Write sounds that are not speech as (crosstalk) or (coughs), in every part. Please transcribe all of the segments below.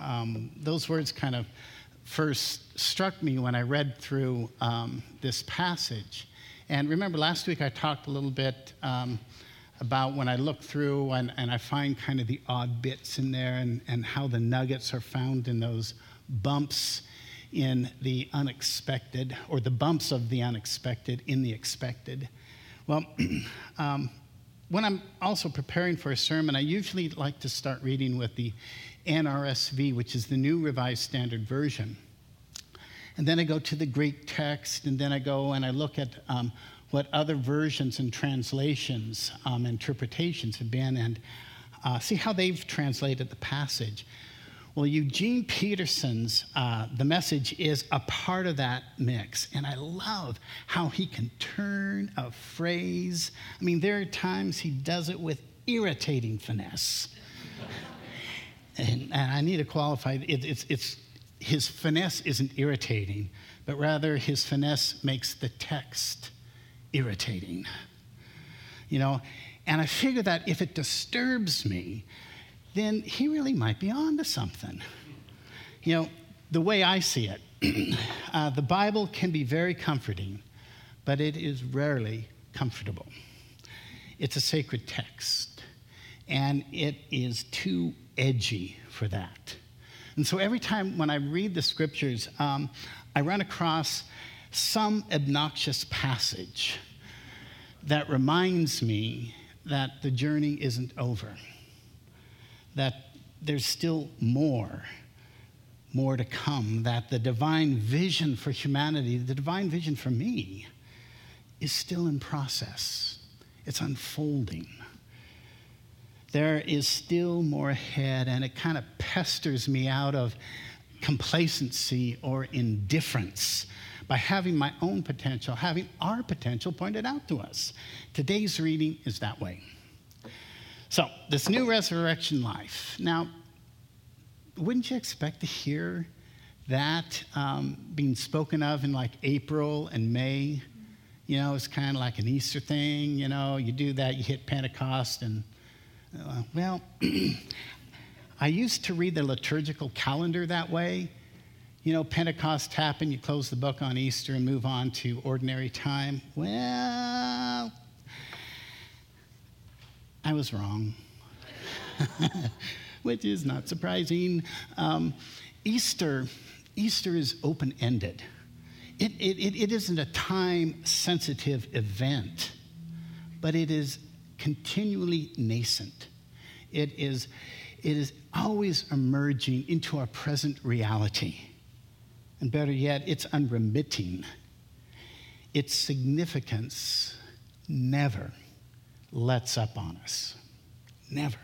Um, those words kind of first struck me when I read through um, this passage. And remember, last week I talked a little bit um, about when I look through and, and, I find kind of the odd bits in there and, and how the nuggets are found in those bumps in the unexpected, or the bumps of the unexpected in the expected. Well, (clears throat) um, when I'm also preparing for a sermon, I usually like to start reading with the NRSV, which is the New Revised Standard Version. And then I go to the Greek text, and then I go and I look at um, what other versions and translations, um, interpretations have been, and uh, see how they've translated the passage. Well, Eugene Peterson's uh, The Message is a part of that mix. And I love how he can turn a phrase. I mean, there are times he does it with irritating finesse. and, and, I need to qualify it, it's, it's, his finesse isn't irritating, but rather his finesse makes the text irritating. You know, and I figure that if it disturbs me, then he really might be on to something. You know, the way I see it, (clears throat) uh, the Bible can be very comforting, but it is rarely comfortable. It's a sacred text, and it is too edgy for that. And so every time when I read the scriptures, um, I run across some obnoxious passage that reminds me that the journey isn't over that there's still more, more to come, that the divine vision for humanity, the divine vision for me, is still in process. It's unfolding. There is still more ahead, and it kind of pesters me out of complacency or indifference by having my own potential, having our potential pointed out to us. Today's reading is that way. So, this new resurrection life. Now, wouldn't you expect to hear that um, being spoken of in like April and May? You know, it's kind of like an Easter thing. You know, you do that, you hit Pentecost, and uh, well, (clears throat) I used to read the liturgical calendar that way. You know, Pentecost happened, you close the book on Easter and move on to ordinary time. Well, I was wrong, (laughs) which is not surprising. Um, Easter, Easter is open ended. It, it, it isn't a time sensitive event, but it is continually nascent. It is, it is always emerging into our present reality. And better yet, it's unremitting. Its significance never lets up on us. Never.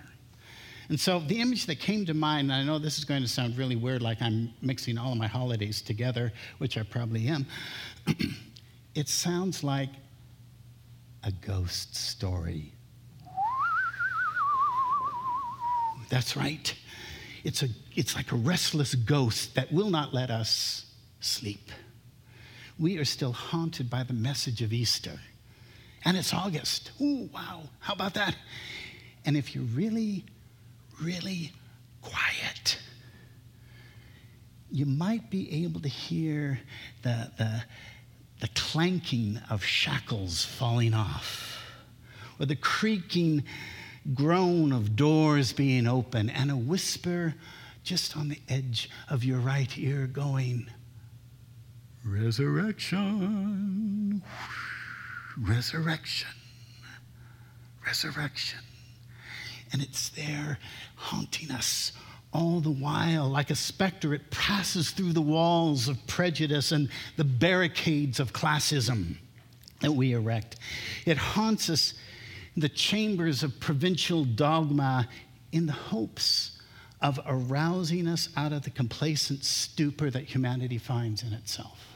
And so the image that came to mind, I know this is going to sound really weird, like I'm mixing all of my holidays together, which I probably am. (clears throat) it sounds like a ghost story. That's right. It's, a, it's like a restless ghost that will not let us sleep. We are still haunted by the message of Easter and it's August. Ooh, wow, how about that? And if you're really, really quiet, you might be able to hear the, the, the clanking of shackles falling off, or the creaking groan of doors being open, and a whisper just on the edge of your right ear going, Resurrection resurrection. Resurrection. And it's there haunting us all the while. Like a specter, it passes through the walls of prejudice and the barricades of classism that we erect. It haunts us in the chambers of provincial dogma in the hopes of arousing us out of the complacent stupor that humanity finds in itself.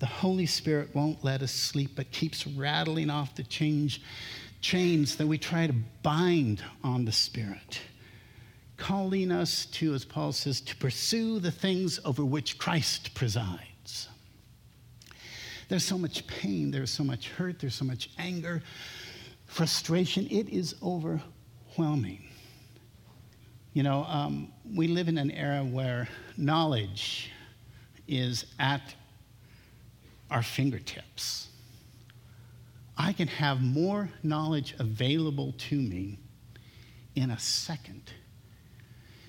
The Holy Spirit won't let us sleep, but keeps rattling off the change, chains that we try to bind on the Spirit, calling us to, as Paul says, to pursue the things over which Christ presides. There's so much pain, there's so much hurt, there's so much anger, frustration. It is overwhelming. You know, um, we live in an era where knowledge is at our fingertips. I can have more knowledge available to me in a second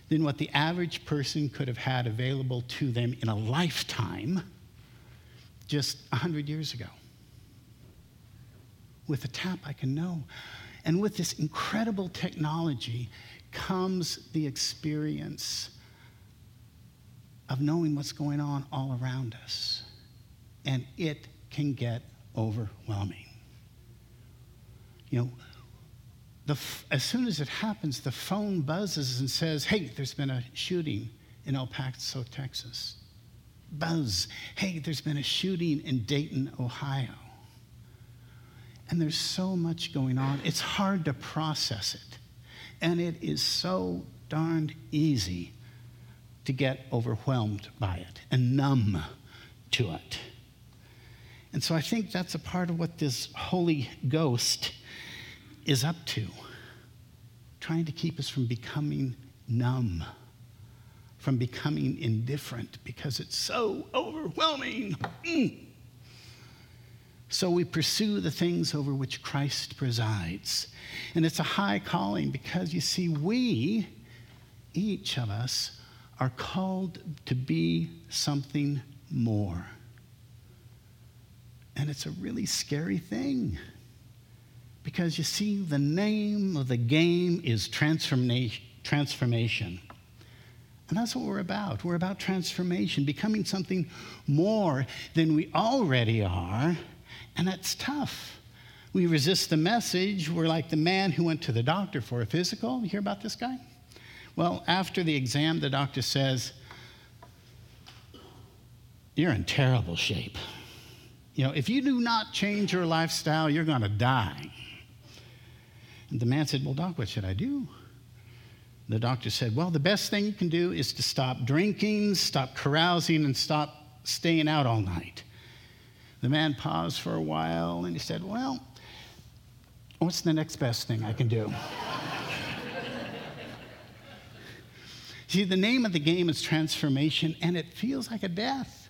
than what the average person could have had available to them in a lifetime just 100 years ago. With a tap, I can know. And with this incredible technology comes the experience of knowing what's going on all around us and it can get overwhelming. You know, the, as soon as it happens, the phone buzzes and says, Hey, there's been a shooting in El Paso, Texas. Buzz, hey, there's been a shooting in Dayton, Ohio. And there's so much going on, it's hard to process it. And it is so darned easy to get overwhelmed by it and numb to it. And so I think that's a part of what this Holy Ghost is up to, trying to keep us from becoming numb, from becoming indifferent, because it's so overwhelming. Mm. So we pursue the things over which Christ presides. And it's a high calling because you see, we, each of us, are called to be something more. And it's a really scary thing. Because you see, the name of the game is transformation. And that's what we're about. We're about transformation, becoming something more than we already are. And that's tough. We resist the message. We're like the man who went to the doctor for a physical. You hear about this guy? Well, after the exam, the doctor says, You're in terrible shape. You know, if you do not change your lifestyle, you're going to die. And the man said, Well, doc, what should I do? The doctor said, Well, the best thing you can do is to stop drinking, stop carousing, and stop staying out all night. The man paused for a while and he said, Well, what's the next best thing I can do? (laughs) See, the name of the game is transformation, and it feels like a death.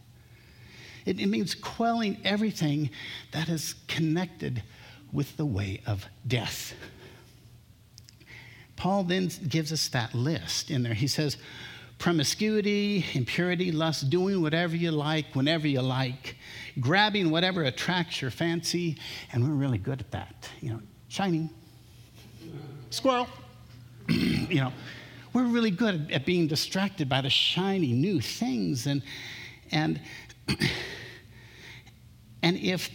It, it means quelling everything that is connected with the way of death. Paul then gives us that list in there. He says, promiscuity, impurity, lust, doing whatever you like, whenever you like, grabbing whatever attracts your fancy, and we're really good at that. You know, shining, squirrel. (clears throat) you know, we're really good at being distracted by the shiny new things, and and (coughs) and if,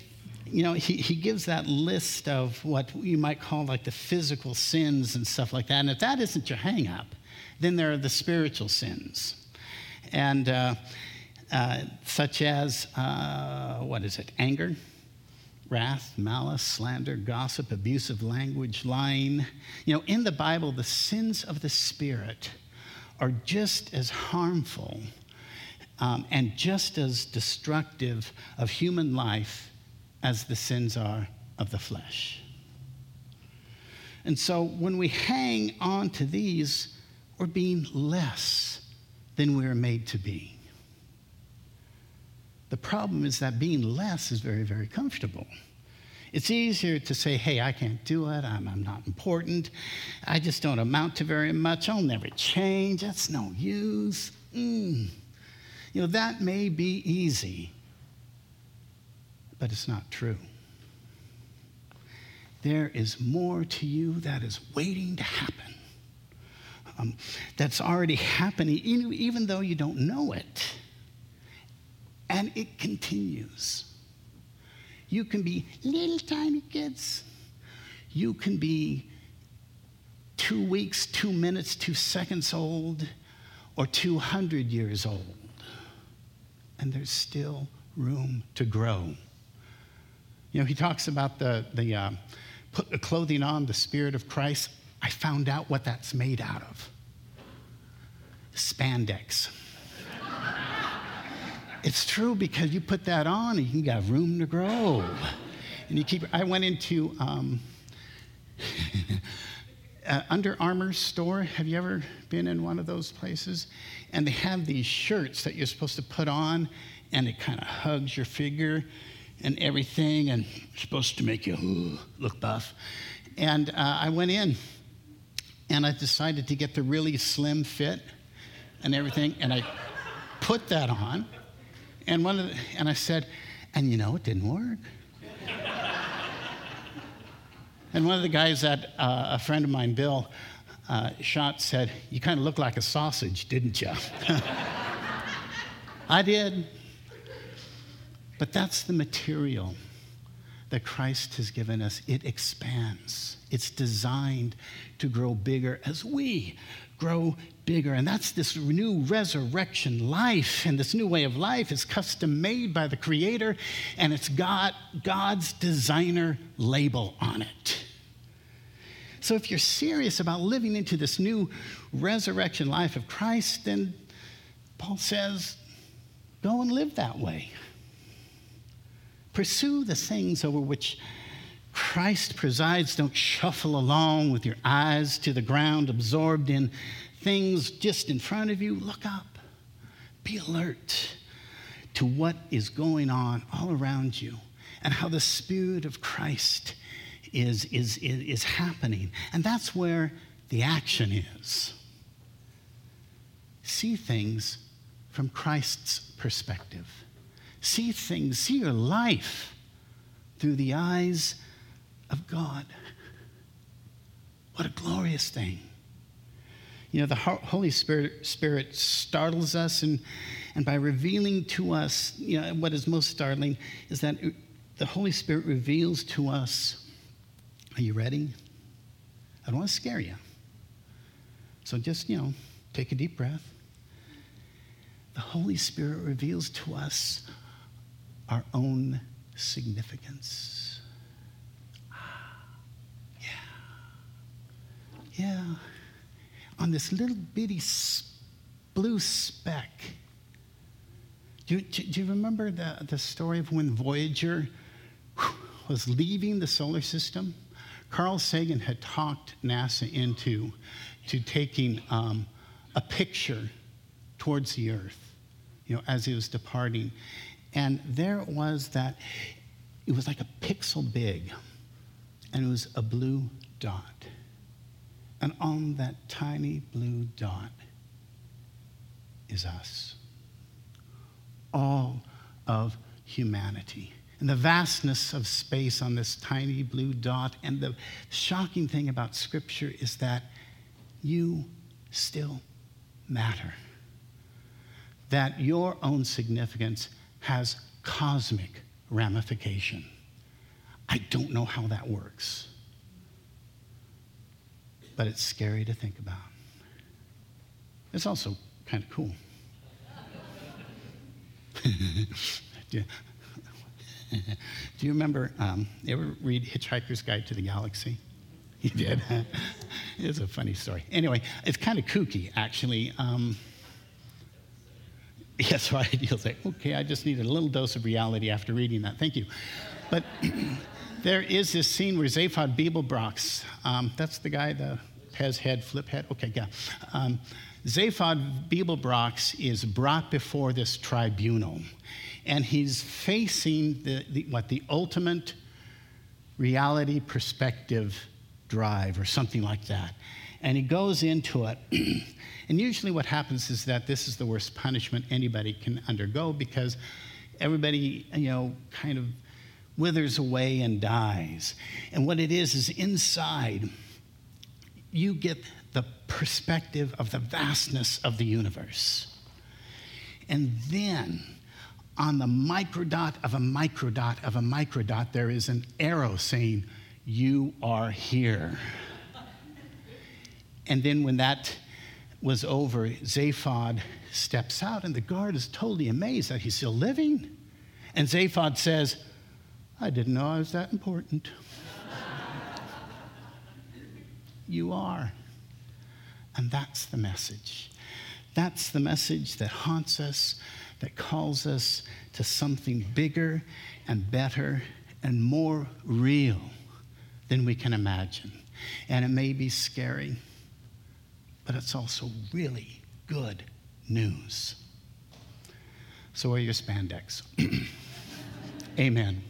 you know, he, he gives that list of what you might call like the physical sins and stuff like that. And if that isn't your hang up, then there are the spiritual sins. And uh, uh, such as, uh, what is it, anger, wrath, malice, slander, gossip, abusive language, lying. You know, in the Bible, the sins of the Spirit are just as harmful um, and just as destructive of human life as the sins are of the flesh. And so when we hang on to these, we're being less than we are made to be. The problem is that being less is very, very comfortable. It's easier to say, hey, I can't do it. I'm, I'm, not important. I just don't amount to very much. I'll never change. That's no use. Mm. You know, that may be easy, but it's not true. There is more to you that is waiting to happen. Um, that's already happening, even though you don't know it. And it continues. You can be little tiny kids. You can be two weeks, two minutes, two seconds old, or 200 years old. And there's still room to grow. You know, he talks about the, the uh, put the clothing on, the Spirit of Christ. I found out what that's made out of spandex. (laughs) it's true because you put that on and you got room to grow. And you keep, I went into, um, uh, Under Armour store. Have you ever been in one of those places? And they have these shirts that you're supposed to put on, and it kind of hugs your figure and everything, and supposed to make you look buff. And uh, I went in, and I decided to get the really slim fit and everything, and I put that on, and one of the, and I said, and you know, it didn't work. And one of the guys that uh, a friend of mine, Bill, uh, shot said, You kind of look like a sausage, didn't you? (laughs) I did. But that's the material that Christ has given us. It expands, it's designed to grow bigger as we grow bigger. And that's this new resurrection life. And this new way of life is custom made by the Creator, and it's got God's designer label on it. So if you're serious about living into this new resurrection life of Christ, then Paul says, go and live that way. Pursue the things over which Christ presides. Don't shuffle along with your eyes to the ground, absorbed in things just in front of you. Look up. Be alert to what is going on all around you and how the Spirit of Christ is, is, is, is happening. And that's where the action is. See things from Christ's perspective. See things, see your life through the eyes of God. What a glorious thing. You know, the Holy Spirit, Spirit startles us, and, and by revealing to us, you know, what is most startling is that the Holy Spirit reveals to us are you ready? I don't want to scare you. So just, you know, take a deep breath. The Holy Spirit reveals to us our own significance. Yeah. Yeah. On this little bitty blue speck. Do you, do you remember the, the story of when Voyager was leaving the solar system? Carl Sagan had talked NASA into to taking um, a picture towards the Earth, you know, as he was departing. And there it was that it was like a pixel big, and it was a blue dot. And on that tiny blue dot is us. All of humanity and the vastness of space on this tiny blue dot. And the shocking thing about Scripture is that you still matter. That your own significance has cosmic ramification. I don't know how that works, but it's scary to think about. It's also kind of cool. (laughs) yeah. (laughs) Do you remember, um, ever read Hitchhiker's Guide to the Galaxy? (laughs) You did? (laughs) it's a funny story. Anyway, it's kind of kooky, actually. Um, yes, right. You'll say, okay, I just needed a little dose of reality after reading that. Thank you. But (clears throat) there is this scene where Zaphod Beeblebrox, um, that's the guy, the Pez head, flip head? Okay, yeah. Um, Zaphod Beeblebrox is brought before this tribunal and he's facing the, the, what the ultimate reality perspective drive or something like that and he goes into it (clears throat) and usually what happens is that this is the worst punishment anybody can undergo because everybody you know kind of withers away and dies and what it is is inside you get the perspective of the vastness of the universe and then on the microdot of a microdot of a microdot, there is an arrow saying, You are here. and then when that was over, Zaphod steps out, and the guard is totally amazed that he's still living. And Zaphod says, I didn't know I was that important. You are. And that's the message. That's the message that haunts us, that calls us to something bigger and better and more real than we can imagine. And it may be scary, but it's also really good news. So, are your spandex? (clears throat) Amen.